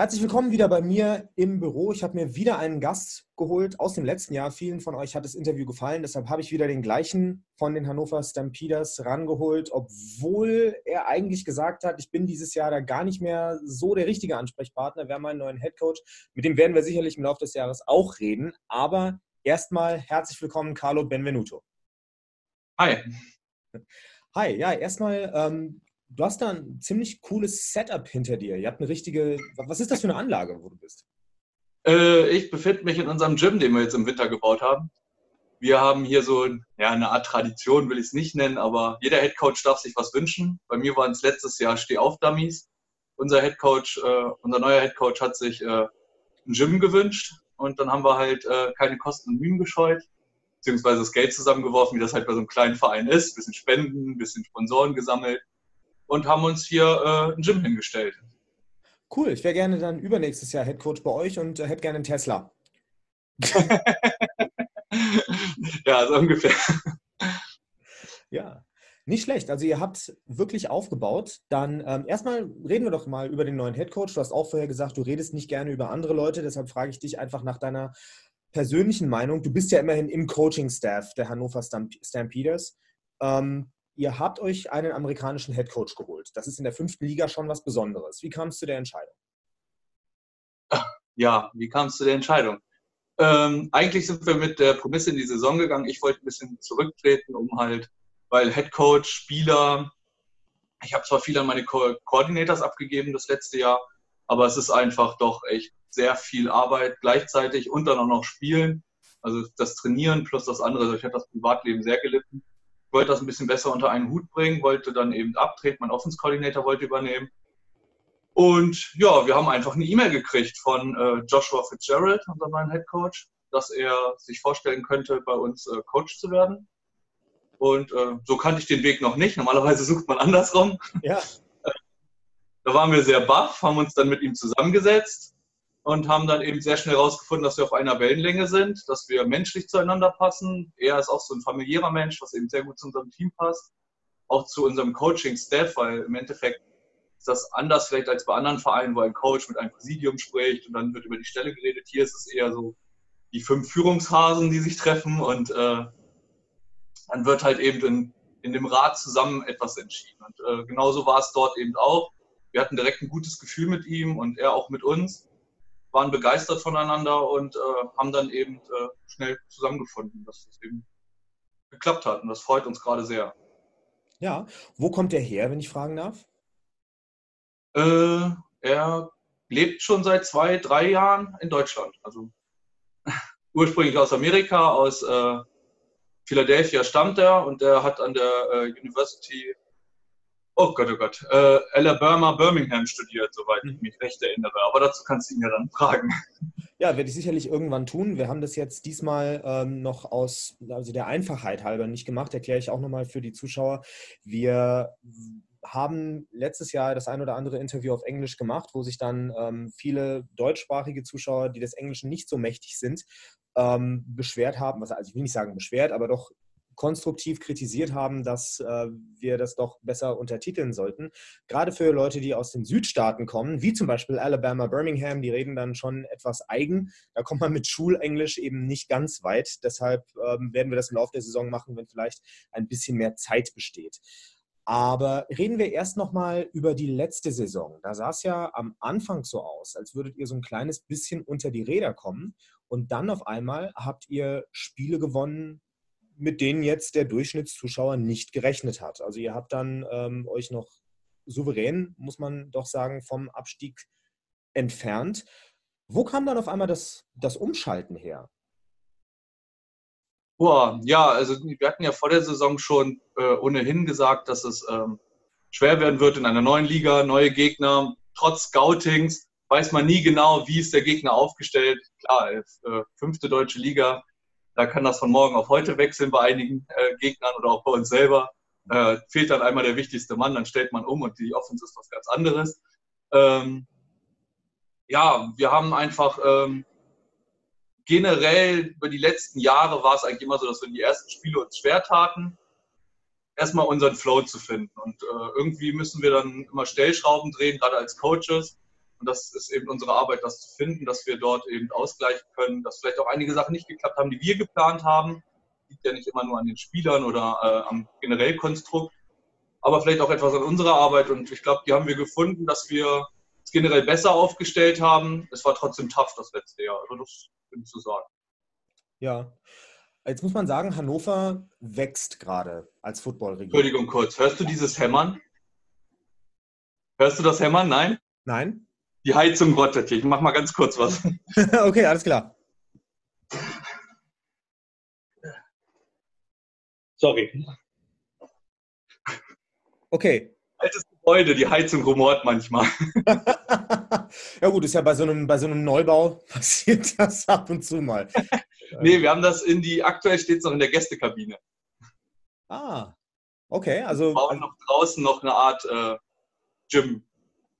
Herzlich willkommen wieder bei mir im Büro. Ich habe mir wieder einen Gast geholt aus dem letzten Jahr. Vielen von euch hat das Interview gefallen. Deshalb habe ich wieder den gleichen von den Hannover Stampeders rangeholt, obwohl er eigentlich gesagt hat, ich bin dieses Jahr da gar nicht mehr so der richtige Ansprechpartner. Wir haben einen neuen Headcoach. Mit dem werden wir sicherlich im Laufe des Jahres auch reden. Aber erstmal herzlich willkommen, Carlo Benvenuto. Hi. Hi, ja, erstmal ähm, du hast da ein ziemlich cooles Setup hinter dir. Ihr habt eine richtige, was ist das für eine Anlage, wo du bist? Äh, ich befinde mich in unserem Gym, den wir jetzt im Winter gebaut haben. Wir haben hier so ja, eine Art Tradition, will ich es nicht nennen, aber jeder Headcoach darf sich was wünschen. Bei mir waren es letztes Jahr Steh-auf-Dummies. Unser Headcoach, äh, unser neuer Headcoach hat sich äh, ein Gym gewünscht und dann haben wir halt äh, keine Kosten und Mühen gescheut, beziehungsweise das Geld zusammengeworfen, wie das halt bei so einem kleinen Verein ist. Ein bisschen Spenden, ein bisschen Sponsoren gesammelt und haben uns hier äh, ein Gym hingestellt. Cool, ich wäre gerne dann übernächstes Jahr Headcoach bei euch und äh, hätte gerne einen Tesla. ja, so ungefähr. Ja, nicht schlecht. Also ihr habt wirklich aufgebaut. Dann ähm, erstmal reden wir doch mal über den neuen Headcoach. Du hast auch vorher gesagt, du redest nicht gerne über andere Leute. Deshalb frage ich dich einfach nach deiner persönlichen Meinung. Du bist ja immerhin im Coaching-Staff der Hannover Stampeders. Ähm, ihr habt euch einen amerikanischen Headcoach geholt. Das ist in der fünften Liga schon was Besonderes. Wie kam es zu der Entscheidung? Ja, wie kam es zu der Entscheidung? Ähm, eigentlich sind wir mit der Prämisse in die Saison gegangen. Ich wollte ein bisschen zurücktreten, um halt, weil Headcoach, Spieler, ich habe zwar viel an meine Ko Coordinators abgegeben das letzte Jahr, aber es ist einfach doch echt sehr viel Arbeit gleichzeitig und dann auch noch Spielen. Also das Trainieren plus das andere. Also ich habe das Privatleben sehr gelitten wollte das ein bisschen besser unter einen Hut bringen, wollte dann eben abtreten, mein Offense Coordinator wollte übernehmen. Und ja, wir haben einfach eine E-Mail gekriegt von äh, Joshua Fitzgerald, unserem neuen Head Coach, dass er sich vorstellen könnte, bei uns äh, Coach zu werden. Und äh, so kannte ich den Weg noch nicht. Normalerweise sucht man andersrum. Ja. da waren wir sehr baff, haben uns dann mit ihm zusammengesetzt und haben dann eben sehr schnell herausgefunden, dass wir auf einer Wellenlänge sind, dass wir menschlich zueinander passen. Er ist auch so ein familiärer Mensch, was eben sehr gut zu unserem Team passt, auch zu unserem Coaching-Staff, weil im Endeffekt ist das anders vielleicht als bei anderen Vereinen, wo ein Coach mit einem Präsidium spricht und dann wird über die Stelle geredet. Hier ist es eher so die fünf Führungshasen, die sich treffen und äh, dann wird halt eben in, in dem Rat zusammen etwas entschieden. Und äh, genauso war es dort eben auch. Wir hatten direkt ein gutes Gefühl mit ihm und er auch mit uns waren begeistert voneinander und äh, haben dann eben äh, schnell zusammengefunden, dass das eben geklappt hat. Und das freut uns gerade sehr. Ja, wo kommt er her, wenn ich fragen darf? Äh, er lebt schon seit zwei, drei Jahren in Deutschland. Also ursprünglich aus Amerika, aus äh, Philadelphia stammt er und er hat an der äh, University oh Gott, oh Gott, äh, Alabama, Birmingham studiert, soweit ich mhm. mich recht erinnere. Aber dazu kannst du ihn ja dann fragen. Ja, werde ich sicherlich irgendwann tun. Wir haben das jetzt diesmal ähm, noch aus also der Einfachheit halber nicht gemacht. Erkläre ich auch nochmal für die Zuschauer. Wir haben letztes Jahr das ein oder andere Interview auf Englisch gemacht, wo sich dann ähm, viele deutschsprachige Zuschauer, die des Englischen nicht so mächtig sind, ähm, beschwert haben. Also ich will nicht sagen beschwert, aber doch konstruktiv kritisiert haben, dass äh, wir das doch besser untertiteln sollten. Gerade für Leute, die aus den Südstaaten kommen, wie zum Beispiel Alabama, Birmingham, die reden dann schon etwas eigen. Da kommt man mit Schulenglisch eben nicht ganz weit. Deshalb ähm, werden wir das im Laufe der Saison machen, wenn vielleicht ein bisschen mehr Zeit besteht. Aber reden wir erst nochmal über die letzte Saison. Da sah es ja am Anfang so aus, als würdet ihr so ein kleines bisschen unter die Räder kommen. Und dann auf einmal habt ihr Spiele gewonnen, mit denen jetzt der Durchschnittszuschauer nicht gerechnet hat. Also ihr habt dann ähm, euch noch souverän, muss man doch sagen, vom Abstieg entfernt. Wo kam dann auf einmal das, das Umschalten her? Boah, ja, also wir hatten ja vor der Saison schon äh, ohnehin gesagt, dass es ähm, schwer werden wird in einer neuen Liga, neue Gegner. Trotz Scoutings weiß man nie genau, wie ist der Gegner aufgestellt. Klar, äh, fünfte deutsche Liga, da kann das von morgen auf heute wechseln bei einigen äh, Gegnern oder auch bei uns selber. Äh, fehlt dann einmal der wichtigste Mann, dann stellt man um und die Offense ist was ganz anderes. Ähm, ja, wir haben einfach ähm, generell über die letzten Jahre war es eigentlich immer so, dass wir die ersten Spiele uns schwer taten. erstmal unseren Flow zu finden. Und äh, irgendwie müssen wir dann immer Stellschrauben drehen, gerade als Coaches. Und das ist eben unsere Arbeit, das zu finden, dass wir dort eben ausgleichen können, dass vielleicht auch einige Sachen nicht geklappt haben, die wir geplant haben. Liegt ja nicht immer nur an den Spielern oder äh, am generell Konstrukt, aber vielleicht auch etwas an unserer Arbeit. Und ich glaube, die haben wir gefunden, dass wir es generell besser aufgestellt haben. Es war trotzdem tough das letzte Jahr. Also das würde ich so sagen. Ja. Jetzt muss man sagen, Hannover wächst gerade als Footballregion. Entschuldigung kurz, hörst du dieses Hämmern? Hörst du das Hämmern? Nein? Nein. Die Heizung rottet hier. Ich mach mal ganz kurz was. okay, alles klar. Sorry. Okay. Altes Gebäude, die Heizung rumort manchmal. ja gut, ist ja bei so einem, bei so einem Neubau passiert das ab und zu mal. nee, wir haben das in die, aktuell steht es noch in der Gästekabine. Ah, okay. Also, wir bauen noch draußen noch eine Art äh, Gym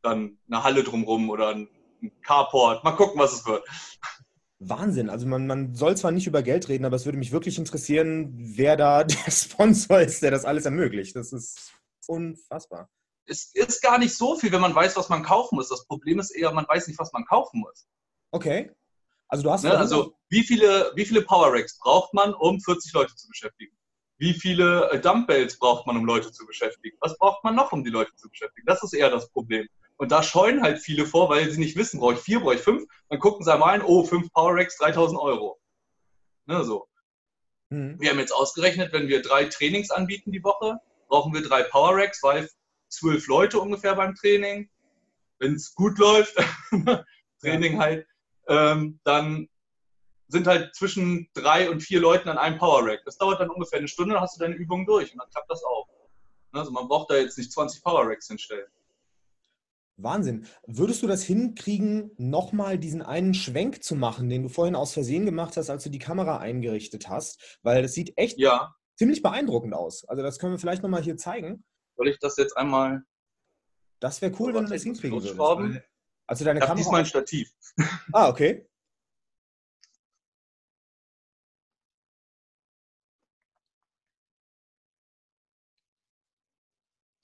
dann eine Halle drumherum oder ein Carport. Mal gucken, was es wird. Wahnsinn. Also man, man soll zwar nicht über Geld reden, aber es würde mich wirklich interessieren, wer da der Sponsor ist, der das alles ermöglicht. Das ist unfassbar. Es ist gar nicht so viel, wenn man weiß, was man kaufen muss. Das Problem ist eher, man weiß nicht, was man kaufen muss. Okay. Also du hast. Ne, also wie viele, wie viele Power Racks braucht man, um 40 Leute zu beschäftigen? Wie viele äh, Dumbbells braucht man, um Leute zu beschäftigen? Was braucht man noch, um die Leute zu beschäftigen? Das ist eher das Problem. Und da scheuen halt viele vor, weil sie nicht wissen, brauche ich vier, brauche ich fünf. Dann gucken sie einmal ein, oh, fünf Power Racks, 3000 Euro. Ne, so. Mhm. Wir haben jetzt ausgerechnet, wenn wir drei Trainings anbieten die Woche, brauchen wir drei Power Racks, weil zwölf Leute ungefähr beim Training. Wenn es gut läuft, Training halt, ähm, dann sind halt zwischen drei und vier Leuten an einem Power Rack. Das dauert dann ungefähr eine Stunde, dann hast du deine Übung durch und dann klappt das auch. Also man braucht da jetzt nicht 20 Power Racks hinstellen. Wahnsinn. Würdest du das hinkriegen, nochmal diesen einen Schwenk zu machen, den du vorhin aus Versehen gemacht hast, als du die Kamera eingerichtet hast? Weil das sieht echt ja. ziemlich beeindruckend aus. Also das können wir vielleicht nochmal hier zeigen. Soll ich das jetzt einmal... Das wäre cool, wenn du das hinkriegen würdest. Also deine ich Kamera... diesmal ein Stativ. Ah, okay.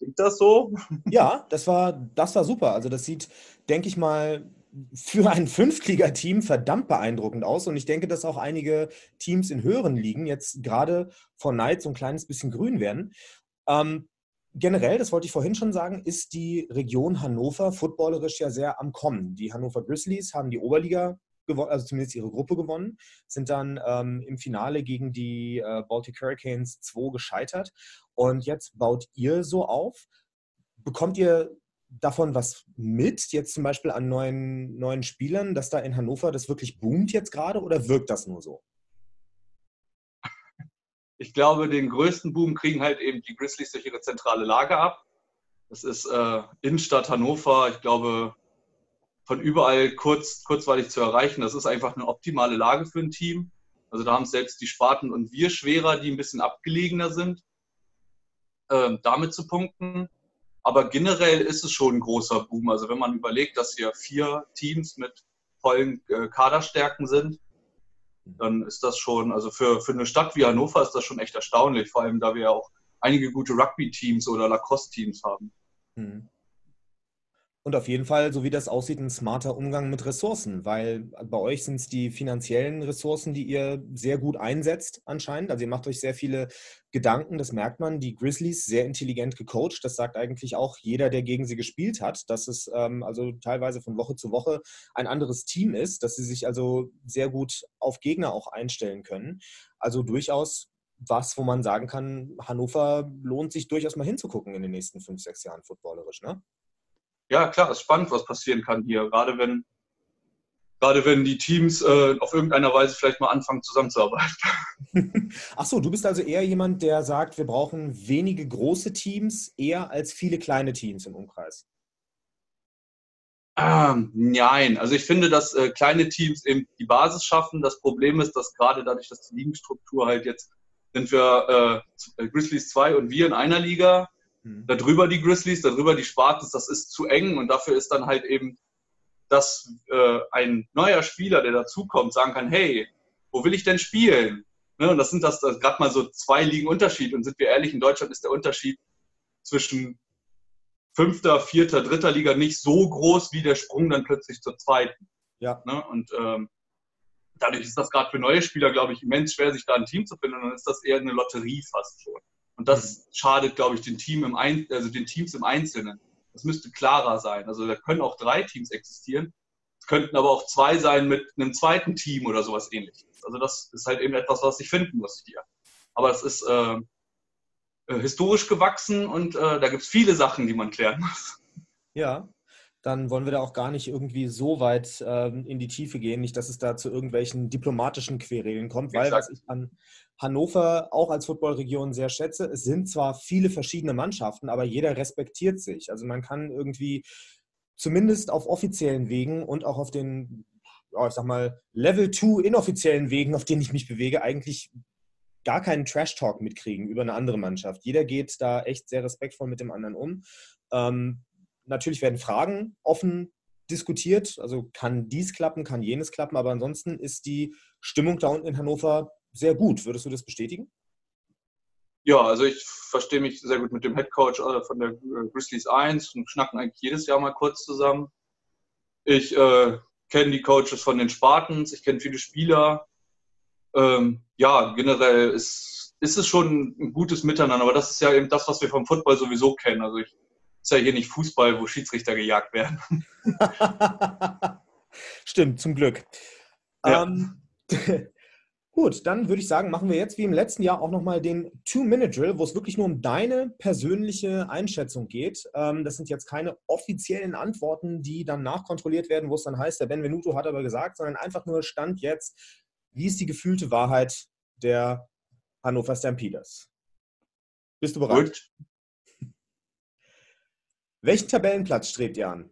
Klingt das so? Ja, das war, das war super. Also das sieht, denke ich mal, für ein Fünftliga-Team verdammt beeindruckend aus. Und ich denke, dass auch einige Teams in höheren Ligen jetzt gerade vor Neid so ein kleines bisschen grün werden. Ähm, generell, das wollte ich vorhin schon sagen, ist die Region Hannover footballerisch ja sehr am Kommen. Die Hannover Grizzlies haben die Oberliga gewonnen, also zumindest ihre Gruppe gewonnen, sind dann ähm, im Finale gegen die äh, Baltic Hurricanes 2 gescheitert. Und jetzt baut ihr so auf. Bekommt ihr davon was mit, jetzt zum Beispiel an neuen, neuen Spielern, dass da in Hannover das wirklich boomt jetzt gerade oder wirkt das nur so? Ich glaube, den größten Boom kriegen halt eben die Grizzlies durch ihre zentrale Lage ab. Das ist äh, Innenstadt Hannover. Ich glaube, von überall kurz, kurzweilig zu erreichen. Das ist einfach eine optimale Lage für ein Team. Also da haben selbst die Sparten und wir schwerer, die ein bisschen abgelegener sind, äh, damit zu punkten. Aber generell ist es schon ein großer Boom. Also wenn man überlegt, dass hier vier Teams mit vollen äh, Kaderstärken sind, dann ist das schon, also für, für eine Stadt wie Hannover ist das schon echt erstaunlich, vor allem da wir ja auch einige gute Rugby-Teams oder Lacrosse-Teams haben. Mhm. Und auf jeden Fall, so wie das aussieht, ein smarter Umgang mit Ressourcen, weil bei euch sind es die finanziellen Ressourcen, die ihr sehr gut einsetzt anscheinend. Also ihr macht euch sehr viele Gedanken, das merkt man. Die Grizzlies sehr intelligent gecoacht, das sagt eigentlich auch jeder, der gegen sie gespielt hat, dass es ähm, also teilweise von Woche zu Woche ein anderes Team ist, dass sie sich also sehr gut auf Gegner auch einstellen können. Also durchaus was, wo man sagen kann, Hannover lohnt sich durchaus mal hinzugucken in den nächsten fünf, sechs Jahren footballerisch, ne? Ja, klar, es ist spannend, was passieren kann hier. Gerade wenn, gerade wenn die Teams äh, auf irgendeiner Weise vielleicht mal anfangen zusammenzuarbeiten. Ach so, du bist also eher jemand, der sagt, wir brauchen wenige große Teams eher als viele kleine Teams im Umkreis. Ähm, nein, also ich finde, dass äh, kleine Teams eben die Basis schaffen. Das Problem ist, dass gerade dadurch, dass die Ligenstruktur halt jetzt sind wir äh, Grizzlies 2 und wir in einer Liga Mhm. Darüber die Grizzlies, darüber die Spartans, das ist zu eng und dafür ist dann halt eben, dass äh, ein neuer Spieler, der dazukommt, sagen kann, hey, wo will ich denn spielen? Ne? Und das sind das, das gerade mal so zwei Ligen Unterschied. Und sind wir ehrlich, in Deutschland ist der Unterschied zwischen fünfter, vierter, dritter Liga nicht so groß wie der Sprung dann plötzlich zur zweiten. Ja. Ne? Und ähm, dadurch ist das gerade für neue Spieler, glaube ich, immens schwer, sich da ein Team zu finden. Und dann ist das eher eine Lotterie fast schon. Und das mhm. schadet, glaube ich, den, Team im Ein also den Teams im Einzelnen. Das müsste klarer sein. Also da können auch drei Teams existieren. Es könnten aber auch zwei sein mit einem zweiten Team oder sowas ähnliches. Also das ist halt eben etwas, was ich finden muss hier. Aber es ist äh, äh historisch gewachsen und äh, da gibt es viele Sachen, die man klären muss. Ja, dann wollen wir da auch gar nicht irgendwie so weit ähm, in die Tiefe gehen, nicht, dass es da zu irgendwelchen diplomatischen Querelen kommt, weil was ich an Hannover auch als Footballregion sehr schätze, es sind zwar viele verschiedene Mannschaften, aber jeder respektiert sich. Also man kann irgendwie zumindest auf offiziellen Wegen und auch auf den, ich sag mal, Level 2 inoffiziellen Wegen, auf denen ich mich bewege, eigentlich gar keinen Trash-Talk mitkriegen über eine andere Mannschaft. Jeder geht da echt sehr respektvoll mit dem anderen um. Ähm, natürlich werden Fragen offen diskutiert. Also kann dies klappen, kann jenes klappen, aber ansonsten ist die Stimmung da unten in Hannover sehr gut. Würdest du das bestätigen? Ja, also ich verstehe mich sehr gut mit dem Head Coach äh, von der Grizzlies 1 und schnacken eigentlich jedes Jahr mal kurz zusammen. Ich äh, kenne die Coaches von den Spartans, ich kenne viele Spieler. Ähm, ja, generell ist, ist es schon ein gutes Miteinander, aber das ist ja eben das, was wir vom Football sowieso kennen. Also ich ist ja hier nicht Fußball, wo Schiedsrichter gejagt werden. Stimmt, zum Glück. Ja. Ähm, gut, dann würde ich sagen, machen wir jetzt wie im letzten Jahr auch nochmal den Two-Minute-Drill, wo es wirklich nur um deine persönliche Einschätzung geht. Ähm, das sind jetzt keine offiziellen Antworten, die dann nachkontrolliert werden, wo es dann heißt, der Benvenuto hat aber gesagt, sondern einfach nur Stand jetzt, wie ist die gefühlte Wahrheit der Hannover Stampeders? Bist du bereit? Gut. Welchen Tabellenplatz strebt ihr an?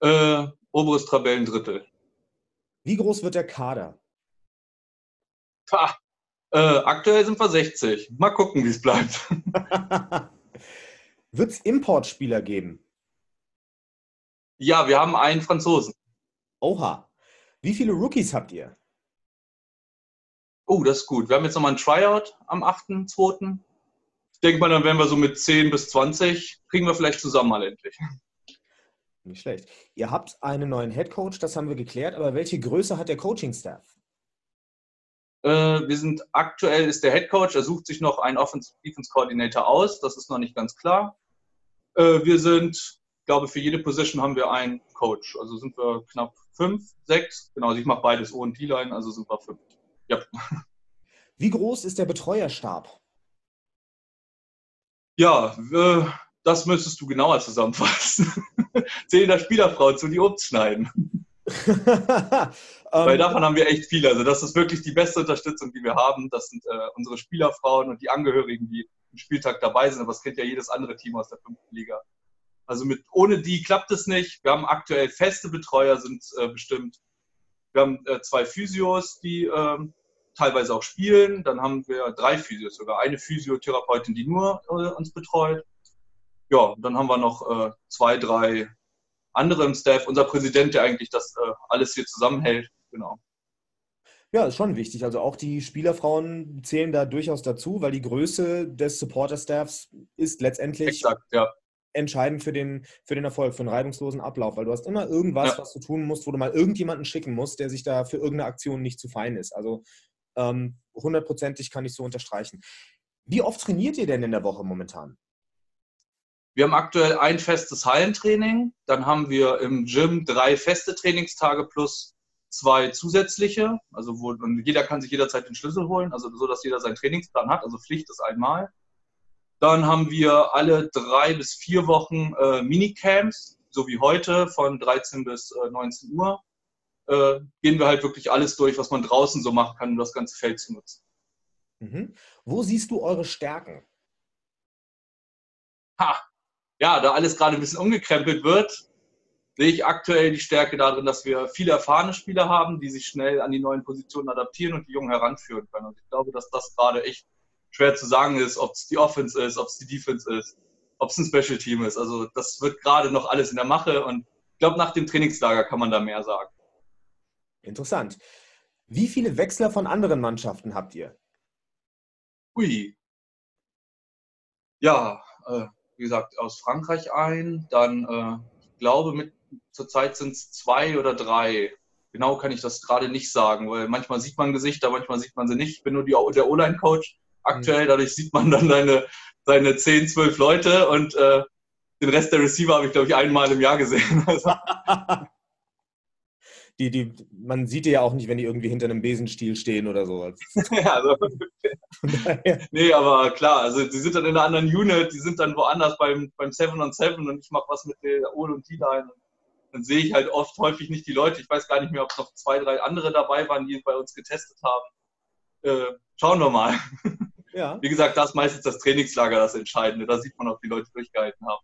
Äh, oberes Tabellendrittel. Wie groß wird der Kader? Ha, äh, aktuell sind wir 60. Mal gucken, wie es bleibt. wird es Importspieler geben? Ja, wir haben einen Franzosen. Oha. Wie viele Rookies habt ihr? Oh, das ist gut. Wir haben jetzt nochmal ein Tryout am 8.2 denke mal, dann werden wir so mit 10 bis 20, kriegen wir vielleicht zusammen mal endlich. Nicht schlecht. Ihr habt einen neuen Head Coach, das haben wir geklärt, aber welche Größe hat der Coaching-Staff? Äh, wir sind aktuell ist der Head Coach, er sucht sich noch einen Offensive Coordinator aus, das ist noch nicht ganz klar. Äh, wir sind, ich glaube, für jede Position haben wir einen Coach. Also sind wir knapp fünf, sechs. Genau, also ich mache beides O und D-Line, also sind wir fünf. Ja. Wie groß ist der Betreuerstab? Ja, äh, das müsstest du genauer zusammenfassen. Zählen da Spielerfrauen zu, die Obst schneiden. Weil ähm, davon haben wir echt viele. Also das ist wirklich die beste Unterstützung, die wir haben. Das sind äh, unsere Spielerfrauen und die Angehörigen, die im Spieltag dabei sind. Aber das kennt ja jedes andere Team aus der fünften Liga. Also mit, ohne die klappt es nicht. Wir haben aktuell feste Betreuer, sind äh, bestimmt. Wir haben äh, zwei Physios, die ähm, teilweise auch spielen. Dann haben wir drei Physios sogar. Eine Physiotherapeutin, die nur äh, uns betreut. Ja, dann haben wir noch äh, zwei, drei andere im Staff. Unser Präsident, der eigentlich das äh, alles hier zusammenhält. Genau. Ja, ist schon wichtig. Also auch die Spielerfrauen zählen da durchaus dazu, weil die Größe des Supporter-Staffs ist letztendlich Exakt, ja. entscheidend für den, für den Erfolg, für einen reibungslosen Ablauf, weil du hast immer irgendwas, ja. was du tun musst, wo du mal irgendjemanden schicken musst, der sich da für irgendeine Aktion nicht zu fein ist. Also hundertprozentig kann ich so unterstreichen. Wie oft trainiert ihr denn in der Woche momentan? Wir haben aktuell ein festes Hallentraining, dann haben wir im Gym drei feste Trainingstage plus zwei zusätzliche, also wo jeder kann sich jederzeit den Schlüssel holen, also so, dass jeder seinen Trainingsplan hat, also Pflicht ist einmal. Dann haben wir alle drei bis vier Wochen äh, Minicamps, so wie heute von 13 bis äh, 19 Uhr äh, gehen wir halt wirklich alles durch, was man draußen so machen kann, um das ganze Feld zu nutzen. Mhm. Wo siehst du eure Stärken? Ha! Ja, da alles gerade ein bisschen umgekrempelt wird, sehe ich aktuell die Stärke darin, dass wir viele erfahrene Spieler haben, die sich schnell an die neuen Positionen adaptieren und die Jungen heranführen können. Und ich glaube, dass das gerade echt schwer zu sagen ist, ob es die Offense ist, ob es die Defense ist, ob es ein Special Team ist. Also das wird gerade noch alles in der Mache und ich glaube, nach dem Trainingslager kann man da mehr sagen. Interessant. Wie viele Wechsler von anderen Mannschaften habt ihr? Ui. Ja, äh, wie gesagt, aus Frankreich ein. Dann, äh, ich glaube, mit, zurzeit sind es zwei oder drei. Genau kann ich das gerade nicht sagen, weil manchmal sieht man Gesichter, manchmal sieht man sie nicht. Ich bin nur die, der O-Line-Coach aktuell, mhm. dadurch sieht man dann seine, seine 10, 12 Leute und äh, den Rest der Receiver habe ich, glaube ich, einmal im Jahr gesehen. Die, die, man sieht die ja auch nicht, wenn die irgendwie hinter einem Besenstiel stehen oder so. ja, also, nee, aber klar, also die sind dann in einer anderen Unit, die sind dann woanders beim, beim 7 on 7 und ich mache was mit der O- und T-Line. Dann sehe ich halt oft häufig nicht die Leute. Ich weiß gar nicht mehr, ob noch zwei, drei andere dabei waren, die bei uns getestet haben. Äh, schauen wir mal. Ja. Wie gesagt, da ist meistens das Trainingslager das Entscheidende. Da sieht man, ob die Leute durchgehalten haben.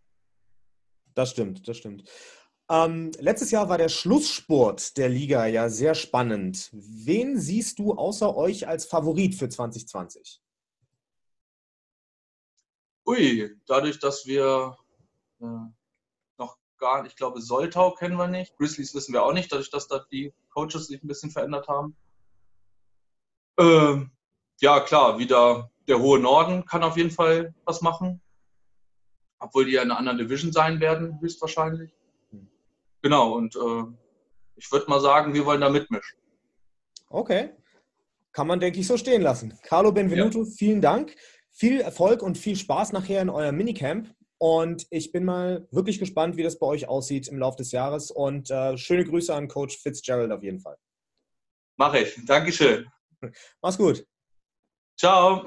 Das stimmt, das stimmt. Ähm, letztes Jahr war der Schlusssport der Liga ja sehr spannend. Wen siehst du außer euch als Favorit für 2020? Ui, dadurch, dass wir äh, noch gar nicht, ich glaube, Soltau kennen wir nicht, Grizzlies wissen wir auch nicht, dadurch, dass da die Coaches sich ein bisschen verändert haben. Ähm, ja, klar, wieder der hohe Norden kann auf jeden Fall was machen. Obwohl die ja in einer anderen Division sein werden, höchstwahrscheinlich. Genau, und äh, ich würde mal sagen, wir wollen da mitmischen. Okay. Kann man, denke ich, so stehen lassen. Carlo Benvenuto, ja. vielen Dank. Viel Erfolg und viel Spaß nachher in eurem Minicamp. Und ich bin mal wirklich gespannt, wie das bei euch aussieht im Laufe des Jahres. Und äh, schöne Grüße an Coach Fitzgerald auf jeden Fall. Mache ich. Dankeschön. Mach's gut. Ciao.